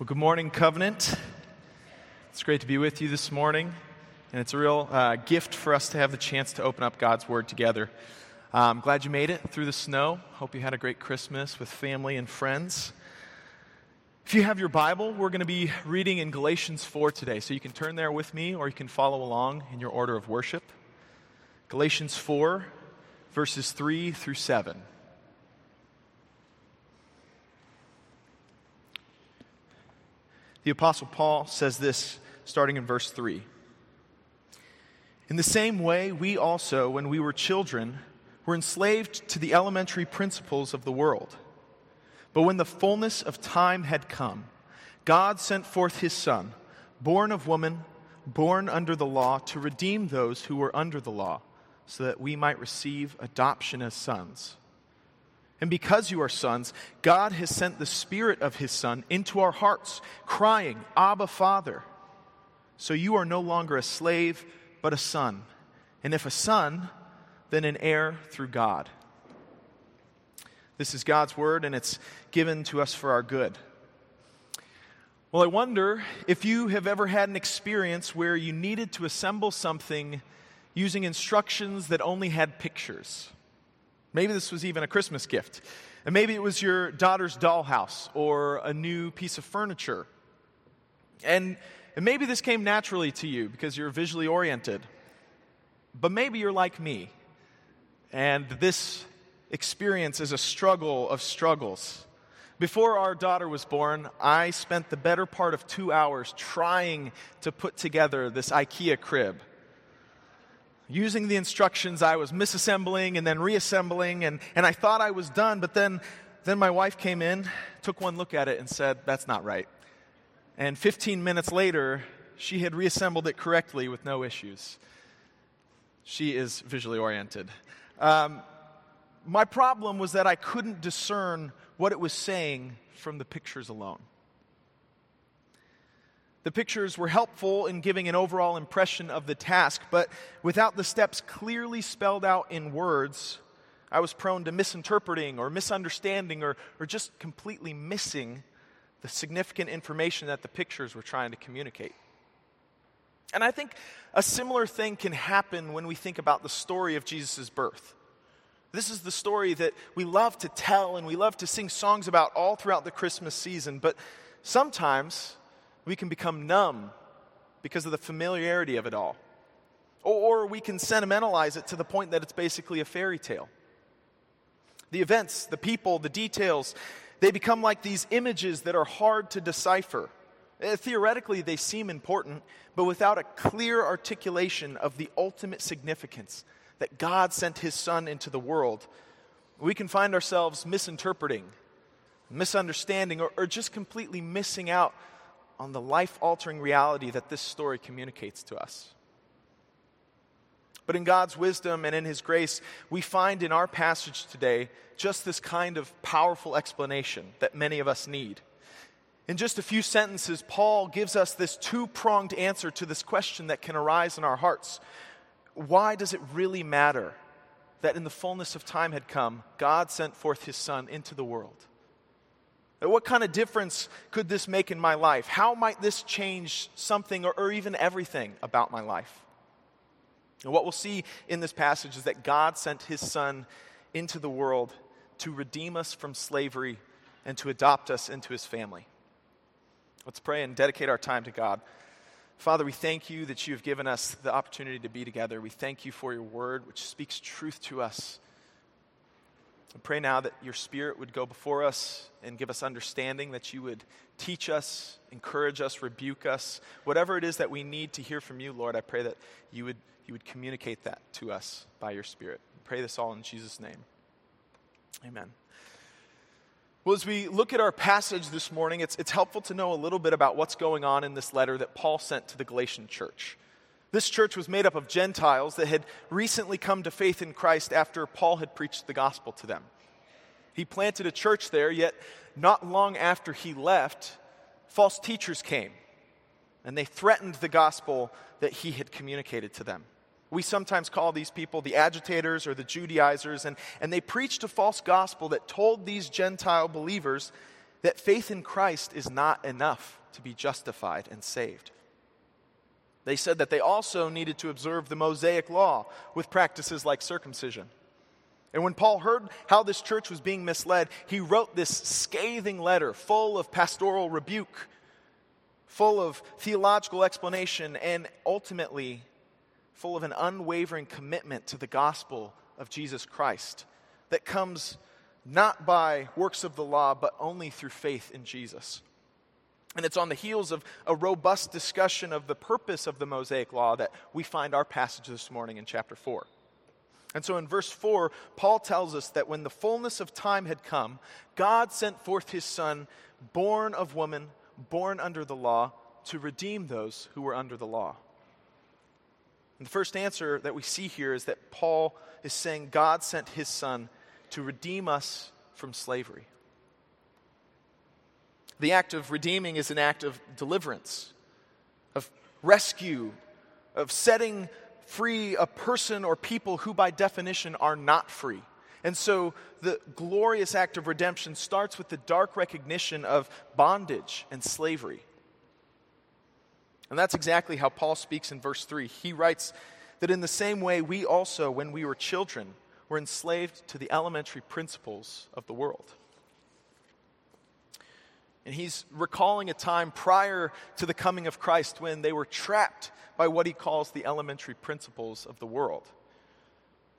Well, good morning, Covenant. It's great to be with you this morning, and it's a real uh, gift for us to have the chance to open up God's Word together. Uh, I'm glad you made it through the snow. Hope you had a great Christmas with family and friends. If you have your Bible, we're going to be reading in Galatians 4 today, so you can turn there with me or you can follow along in your order of worship. Galatians 4, verses 3 through 7. The Apostle Paul says this starting in verse 3. In the same way, we also, when we were children, were enslaved to the elementary principles of the world. But when the fullness of time had come, God sent forth his Son, born of woman, born under the law, to redeem those who were under the law, so that we might receive adoption as sons. And because you are sons, God has sent the Spirit of His Son into our hearts, crying, Abba, Father. So you are no longer a slave, but a son. And if a son, then an heir through God. This is God's word, and it's given to us for our good. Well, I wonder if you have ever had an experience where you needed to assemble something using instructions that only had pictures. Maybe this was even a Christmas gift. And maybe it was your daughter's dollhouse or a new piece of furniture. And, and maybe this came naturally to you because you're visually oriented. But maybe you're like me. And this experience is a struggle of struggles. Before our daughter was born, I spent the better part of two hours trying to put together this IKEA crib using the instructions, I was misassembling and then reassembling, and, and I thought I was done, but then, then my wife came in, took one look at it, and said, That's not right. And 15 minutes later, she had reassembled it correctly with no issues. She is visually oriented. Um, my problem was that I couldn't discern what it was saying from the pictures alone. The pictures were helpful in giving an overall impression of the task, but without the steps clearly spelled out in words, I was prone to misinterpreting or misunderstanding or, or just completely missing the significant information that the pictures were trying to communicate. And I think a similar thing can happen when we think about the story of Jesus' birth. This is the story that we love to tell and we love to sing songs about all throughout the Christmas season, but sometimes we can become numb because of the familiarity of it all. Or, or we can sentimentalize it to the point that it's basically a fairy tale. The events, the people, the details, they become like these images that are hard to decipher. Uh, theoretically, they seem important, but without a clear articulation of the ultimate significance that God sent His Son into the world, we can find ourselves misinterpreting, misunderstanding, or, or just completely missing out on the life altering reality that this story communicates to us. But in God's wisdom and in His grace, we find in our passage today just this kind of powerful explanation that many of us need. In just a few sentences, Paul gives us this two pronged answer to this question that can arise in our hearts. Why does it really matter that in the fullness of time had come, God sent forth His Son into the world? What kind of difference could this make in my life? How might this change something or, or even everything about my life? And what we'll see in this passage is that God sent his son into the world to redeem us from slavery and to adopt us into his family. Let's pray and dedicate our time to God. Father, we thank you that you have given us the opportunity to be together. We thank you for your word, which speaks truth to us. I pray now that your Spirit would go before us and give us understanding, that you would teach us, encourage us, rebuke us. Whatever it is that we need to hear from you, Lord, I pray that you would, you would communicate that to us by your Spirit. I pray this all in Jesus' name. Amen. Well, as we look at our passage this morning, it's, it's helpful to know a little bit about what's going on in this letter that Paul sent to the Galatian church. This church was made up of Gentiles that had recently come to faith in Christ after Paul had preached the gospel to them. He planted a church there, yet not long after he left, false teachers came and they threatened the gospel that he had communicated to them. We sometimes call these people the agitators or the Judaizers, and, and they preached a false gospel that told these Gentile believers that faith in Christ is not enough to be justified and saved. They said that they also needed to observe the Mosaic law with practices like circumcision. And when Paul heard how this church was being misled, he wrote this scathing letter full of pastoral rebuke, full of theological explanation, and ultimately full of an unwavering commitment to the gospel of Jesus Christ that comes not by works of the law, but only through faith in Jesus. And it's on the heels of a robust discussion of the purpose of the Mosaic Law that we find our passage this morning in chapter 4. And so in verse 4, Paul tells us that when the fullness of time had come, God sent forth his Son, born of woman, born under the law, to redeem those who were under the law. And the first answer that we see here is that Paul is saying God sent his Son to redeem us from slavery. The act of redeeming is an act of deliverance, of rescue, of setting free a person or people who, by definition, are not free. And so the glorious act of redemption starts with the dark recognition of bondage and slavery. And that's exactly how Paul speaks in verse 3. He writes that in the same way, we also, when we were children, were enslaved to the elementary principles of the world. And he's recalling a time prior to the coming of Christ when they were trapped by what he calls the elementary principles of the world.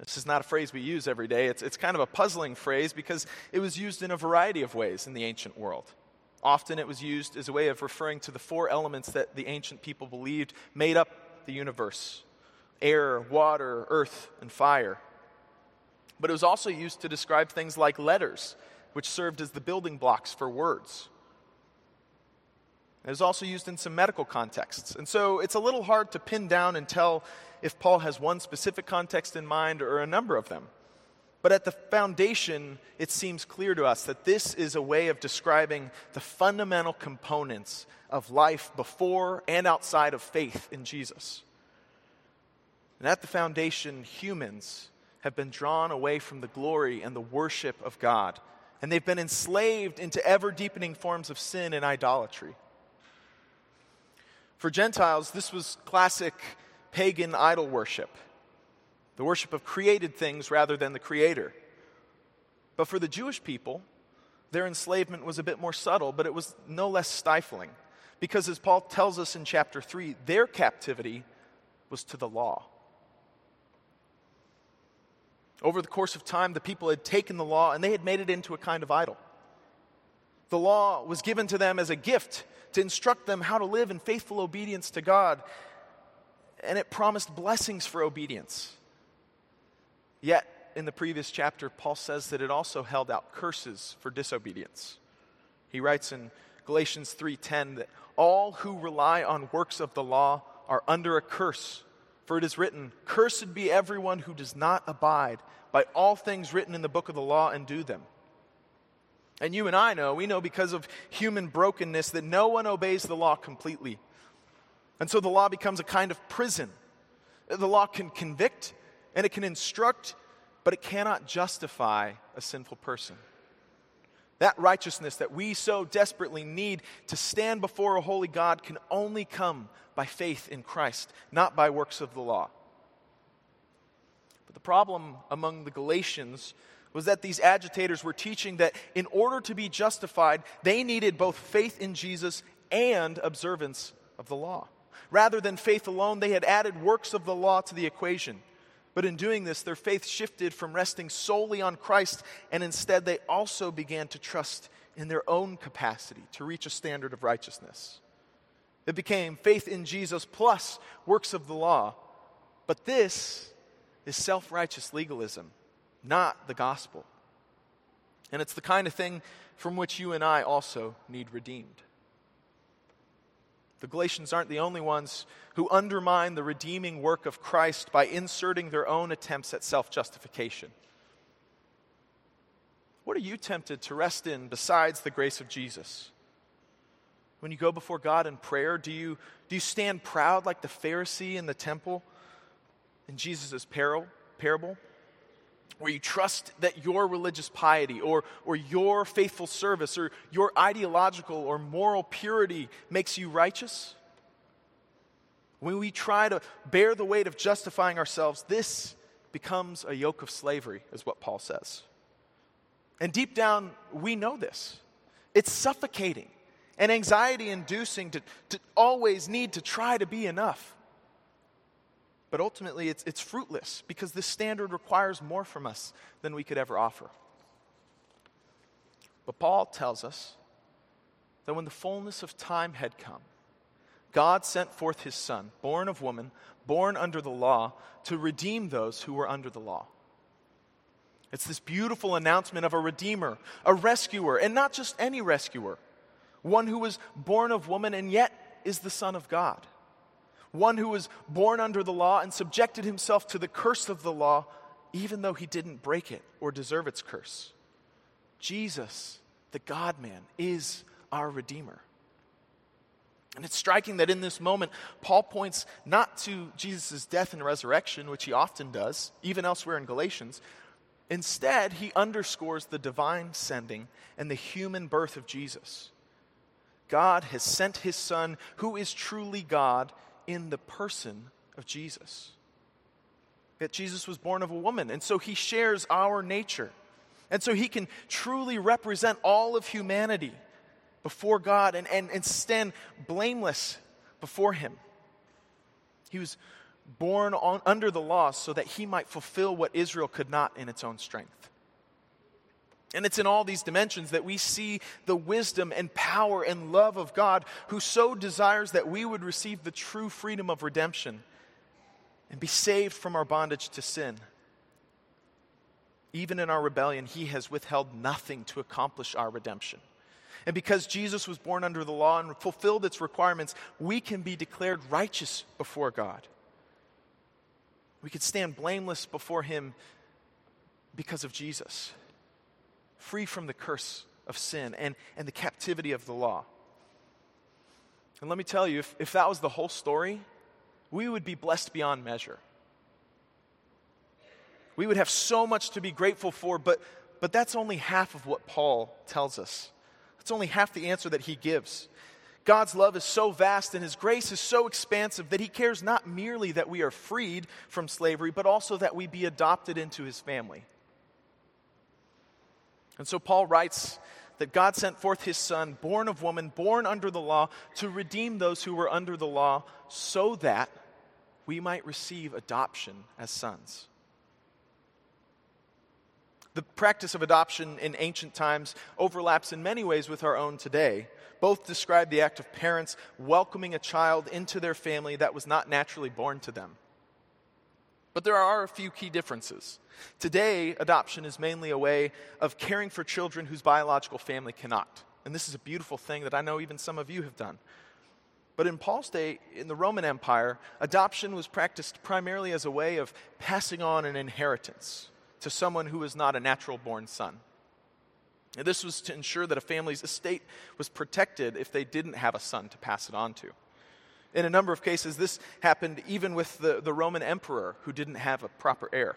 This is not a phrase we use every day. It's, it's kind of a puzzling phrase because it was used in a variety of ways in the ancient world. Often it was used as a way of referring to the four elements that the ancient people believed made up the universe air, water, earth, and fire. But it was also used to describe things like letters, which served as the building blocks for words. It was also used in some medical contexts. And so it's a little hard to pin down and tell if Paul has one specific context in mind or a number of them. But at the foundation, it seems clear to us that this is a way of describing the fundamental components of life before and outside of faith in Jesus. And at the foundation, humans have been drawn away from the glory and the worship of God, and they've been enslaved into ever deepening forms of sin and idolatry. For Gentiles, this was classic pagan idol worship, the worship of created things rather than the Creator. But for the Jewish people, their enslavement was a bit more subtle, but it was no less stifling. Because as Paul tells us in chapter 3, their captivity was to the law. Over the course of time, the people had taken the law and they had made it into a kind of idol. The law was given to them as a gift to instruct them how to live in faithful obedience to God, and it promised blessings for obedience. Yet, in the previous chapter, Paul says that it also held out curses for disobedience. He writes in Galatians 3:10 that all who rely on works of the law are under a curse. For it is written, Cursed be everyone who does not abide by all things written in the book of the law and do them. And you and I know, we know because of human brokenness that no one obeys the law completely. And so the law becomes a kind of prison. The law can convict and it can instruct, but it cannot justify a sinful person. That righteousness that we so desperately need to stand before a holy God can only come by faith in Christ, not by works of the law. But the problem among the Galatians was that these agitators were teaching that in order to be justified, they needed both faith in Jesus and observance of the law. Rather than faith alone, they had added works of the law to the equation. But in doing this, their faith shifted from resting solely on Christ, and instead they also began to trust in their own capacity to reach a standard of righteousness. It became faith in Jesus plus works of the law. But this is self righteous legalism not the gospel. And it's the kind of thing from which you and I also need redeemed. The Galatians aren't the only ones who undermine the redeeming work of Christ by inserting their own attempts at self justification. What are you tempted to rest in besides the grace of Jesus? When you go before God in prayer, do you, do you stand proud like the Pharisee in the temple in Jesus' parable? Where you trust that your religious piety or, or your faithful service or your ideological or moral purity makes you righteous, when we try to bear the weight of justifying ourselves, this becomes a yoke of slavery, is what Paul says. And deep down, we know this. It's suffocating and anxiety inducing to, to always need to try to be enough. But ultimately, it's, it's fruitless because this standard requires more from us than we could ever offer. But Paul tells us that when the fullness of time had come, God sent forth his Son, born of woman, born under the law, to redeem those who were under the law. It's this beautiful announcement of a redeemer, a rescuer, and not just any rescuer, one who was born of woman and yet is the Son of God one who was born under the law and subjected himself to the curse of the law, even though he didn't break it or deserve its curse. Jesus, the God man, is our Redeemer. And it's striking that in this moment, Paul points not to Jesus' death and resurrection, which he often does, even elsewhere in Galatians. Instead, he underscores the divine sending and the human birth of Jesus. God has sent his Son, who is truly God, in the person of Jesus. That Jesus was born of a woman, and so he shares our nature. And so he can truly represent all of humanity before God and, and, and stand blameless before him. He was born on, under the law so that he might fulfill what Israel could not in its own strength. And it's in all these dimensions that we see the wisdom and power and love of God who so desires that we would receive the true freedom of redemption and be saved from our bondage to sin. Even in our rebellion, He has withheld nothing to accomplish our redemption. And because Jesus was born under the law and fulfilled its requirements, we can be declared righteous before God. We can stand blameless before Him because of Jesus free from the curse of sin and, and the captivity of the law. And let me tell you, if, if that was the whole story, we would be blessed beyond measure. We would have so much to be grateful for, but, but that's only half of what Paul tells us. That's only half the answer that he gives. God's love is so vast and his grace is so expansive that he cares not merely that we are freed from slavery, but also that we be adopted into his family. And so Paul writes that God sent forth his son, born of woman, born under the law, to redeem those who were under the law, so that we might receive adoption as sons. The practice of adoption in ancient times overlaps in many ways with our own today. Both describe the act of parents welcoming a child into their family that was not naturally born to them. But there are a few key differences. Today, adoption is mainly a way of caring for children whose biological family cannot. And this is a beautiful thing that I know even some of you have done. But in Paul's day, in the Roman Empire, adoption was practiced primarily as a way of passing on an inheritance to someone who was not a natural born son. And this was to ensure that a family's estate was protected if they didn't have a son to pass it on to. In a number of cases, this happened even with the, the Roman emperor who didn't have a proper heir.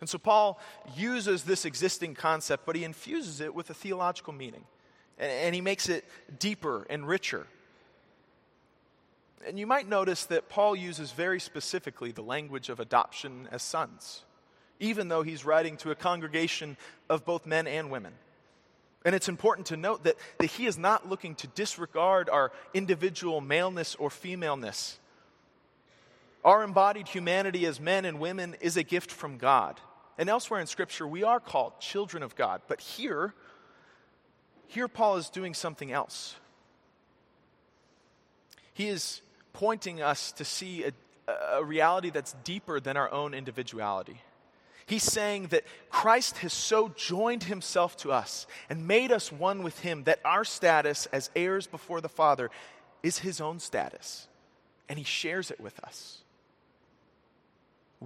And so Paul uses this existing concept, but he infuses it with a theological meaning. And, and he makes it deeper and richer. And you might notice that Paul uses very specifically the language of adoption as sons, even though he's writing to a congregation of both men and women. And it's important to note that, that he is not looking to disregard our individual maleness or femaleness. Our embodied humanity as men and women is a gift from God. And elsewhere in Scripture, we are called children of God. But here, here Paul is doing something else. He is pointing us to see a, a reality that's deeper than our own individuality. He's saying that Christ has so joined himself to us and made us one with him that our status as heirs before the Father is his own status, and he shares it with us.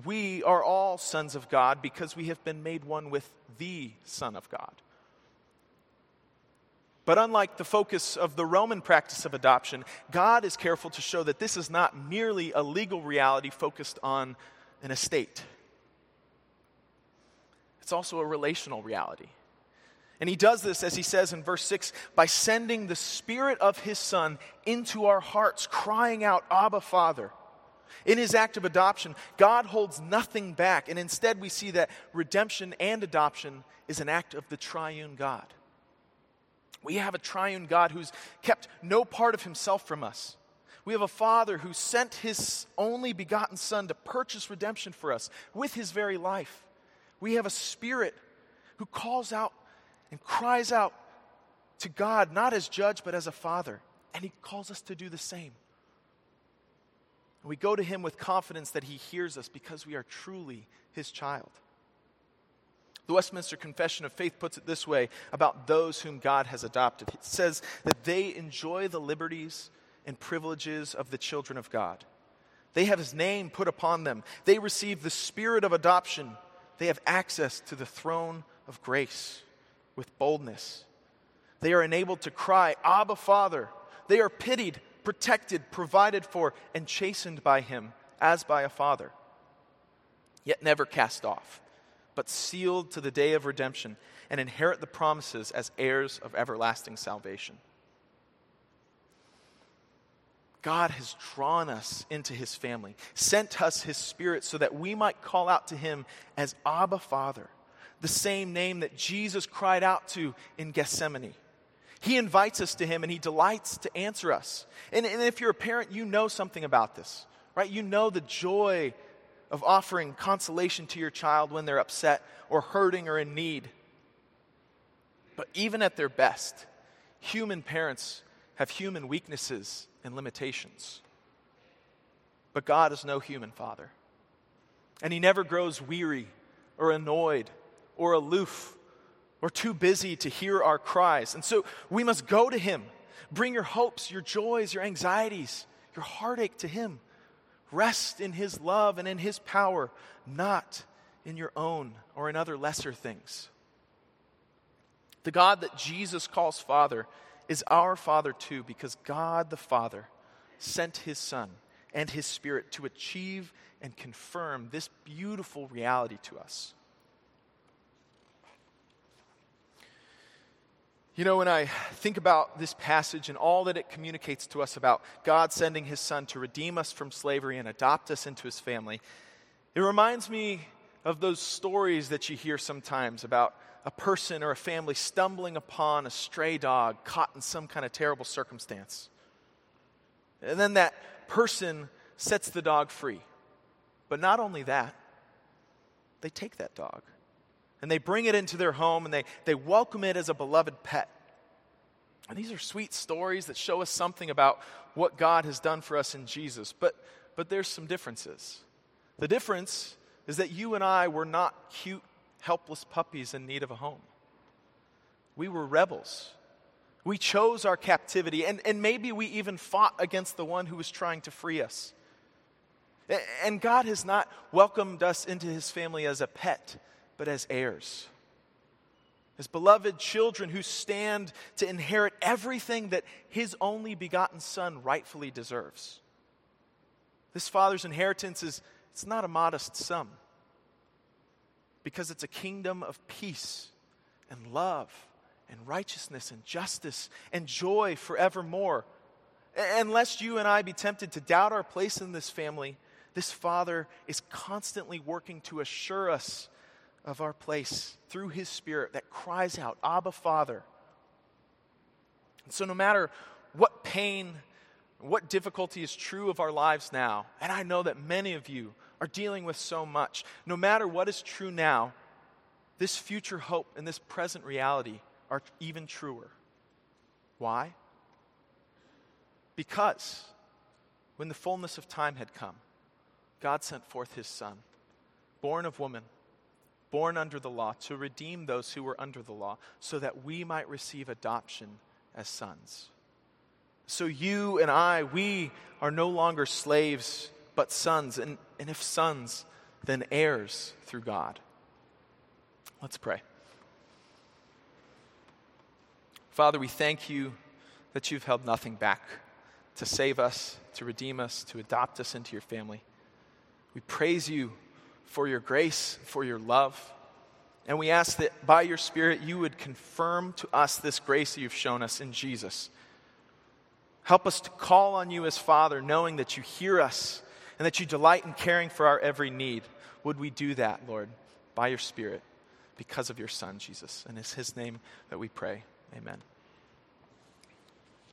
We are all sons of God because we have been made one with the Son of God. But unlike the focus of the Roman practice of adoption, God is careful to show that this is not merely a legal reality focused on an estate it's also a relational reality. And he does this, as he says in verse 6, by sending the Spirit of his Son into our hearts, crying out, Abba, Father. In his act of adoption, God holds nothing back, and instead we see that redemption and adoption is an act of the triune God. We have a triune God who's kept no part of himself from us. We have a Father who sent his only begotten Son to purchase redemption for us with his very life. We have a Spirit who calls out and cries out to God, not as judge, but as a Father. And he calls us to do the same. And we go to him with confidence that he hears us because we are truly his child. The Westminster Confession of Faith puts it this way about those whom God has adopted it says that they enjoy the liberties and privileges of the children of God. They have his name put upon them, they receive the spirit of adoption, they have access to the throne of grace with boldness. They are enabled to cry, Abba, Father. They are pitied protected, provided for, and chastened by him as by a father, yet never cast off, but sealed to the day of redemption and inherit the promises as heirs of everlasting salvation. God has drawn us into his family, sent us his spirit so that we might call out to him as Abba Father, the same name that Jesus cried out to in Gethsemane. He invites us to Him and He delights to answer us. And, and if you're a parent, you know something about this, right? You know the joy of offering consolation to your child when they're upset or hurting or in need. But even at their best, human parents have human weaknesses and limitations. But God is no human father. And He never grows weary or annoyed or aloof we're too busy to hear our cries. And so we must go to Him. Bring your hopes, your joys, your anxieties, your heartache to Him. Rest in His love and in His power, not in your own or in other lesser things. The God that Jesus calls Father is our Father too, because God the Father sent His Son and His Spirit to achieve and confirm this beautiful reality to us. You know, when I think about this passage and all that it communicates to us about God sending his son to redeem us from slavery and adopt us into his family, it reminds me of those stories that you hear sometimes about a person or a family stumbling upon a stray dog caught in some kind of terrible circumstance. And then that person sets the dog free. But not only that, they take that dog and they bring it into their home and they, they welcome it as a beloved pet. And these are sweet stories that show us something about what God has done for us in Jesus. But, but there's some differences. The difference is that you and I were not cute, helpless puppies in need of a home. We were rebels. We chose our captivity, and, and maybe we even fought against the one who was trying to free us. And God has not welcomed us into his family as a pet but as heirs. As beloved children who stand to inherit everything that his only begotten Son rightfully deserves. This Father's inheritance is it's not a modest sum because it's a kingdom of peace and love and righteousness and justice and joy forevermore. And lest you and I be tempted to doubt our place in this family, this Father is constantly working to assure us of our place through His Spirit that cries out, Abba, Father. And so, no matter what pain, what difficulty is true of our lives now, and I know that many of you are dealing with so much, no matter what is true now, this future hope and this present reality are even truer. Why? Because when the fullness of time had come, God sent forth his Son, born of woman born under the law, to redeem those who were under the law, so that we might receive adoption as sons. So you and I, we are no longer slaves, but sons. And, and if sons, then heirs through God. Let's pray. Father, we thank you that you've held nothing back to save us, to redeem us, to adopt us into your family. We praise you for your grace, for your love. And we ask that by your Spirit you would confirm to us this grace that you've shown us in Jesus. Help us to call on you as Father, knowing that you hear us and that you delight in caring for our every need. Would we do that, Lord, by your Spirit, because of your Son, Jesus? And it's his name that we pray. Amen.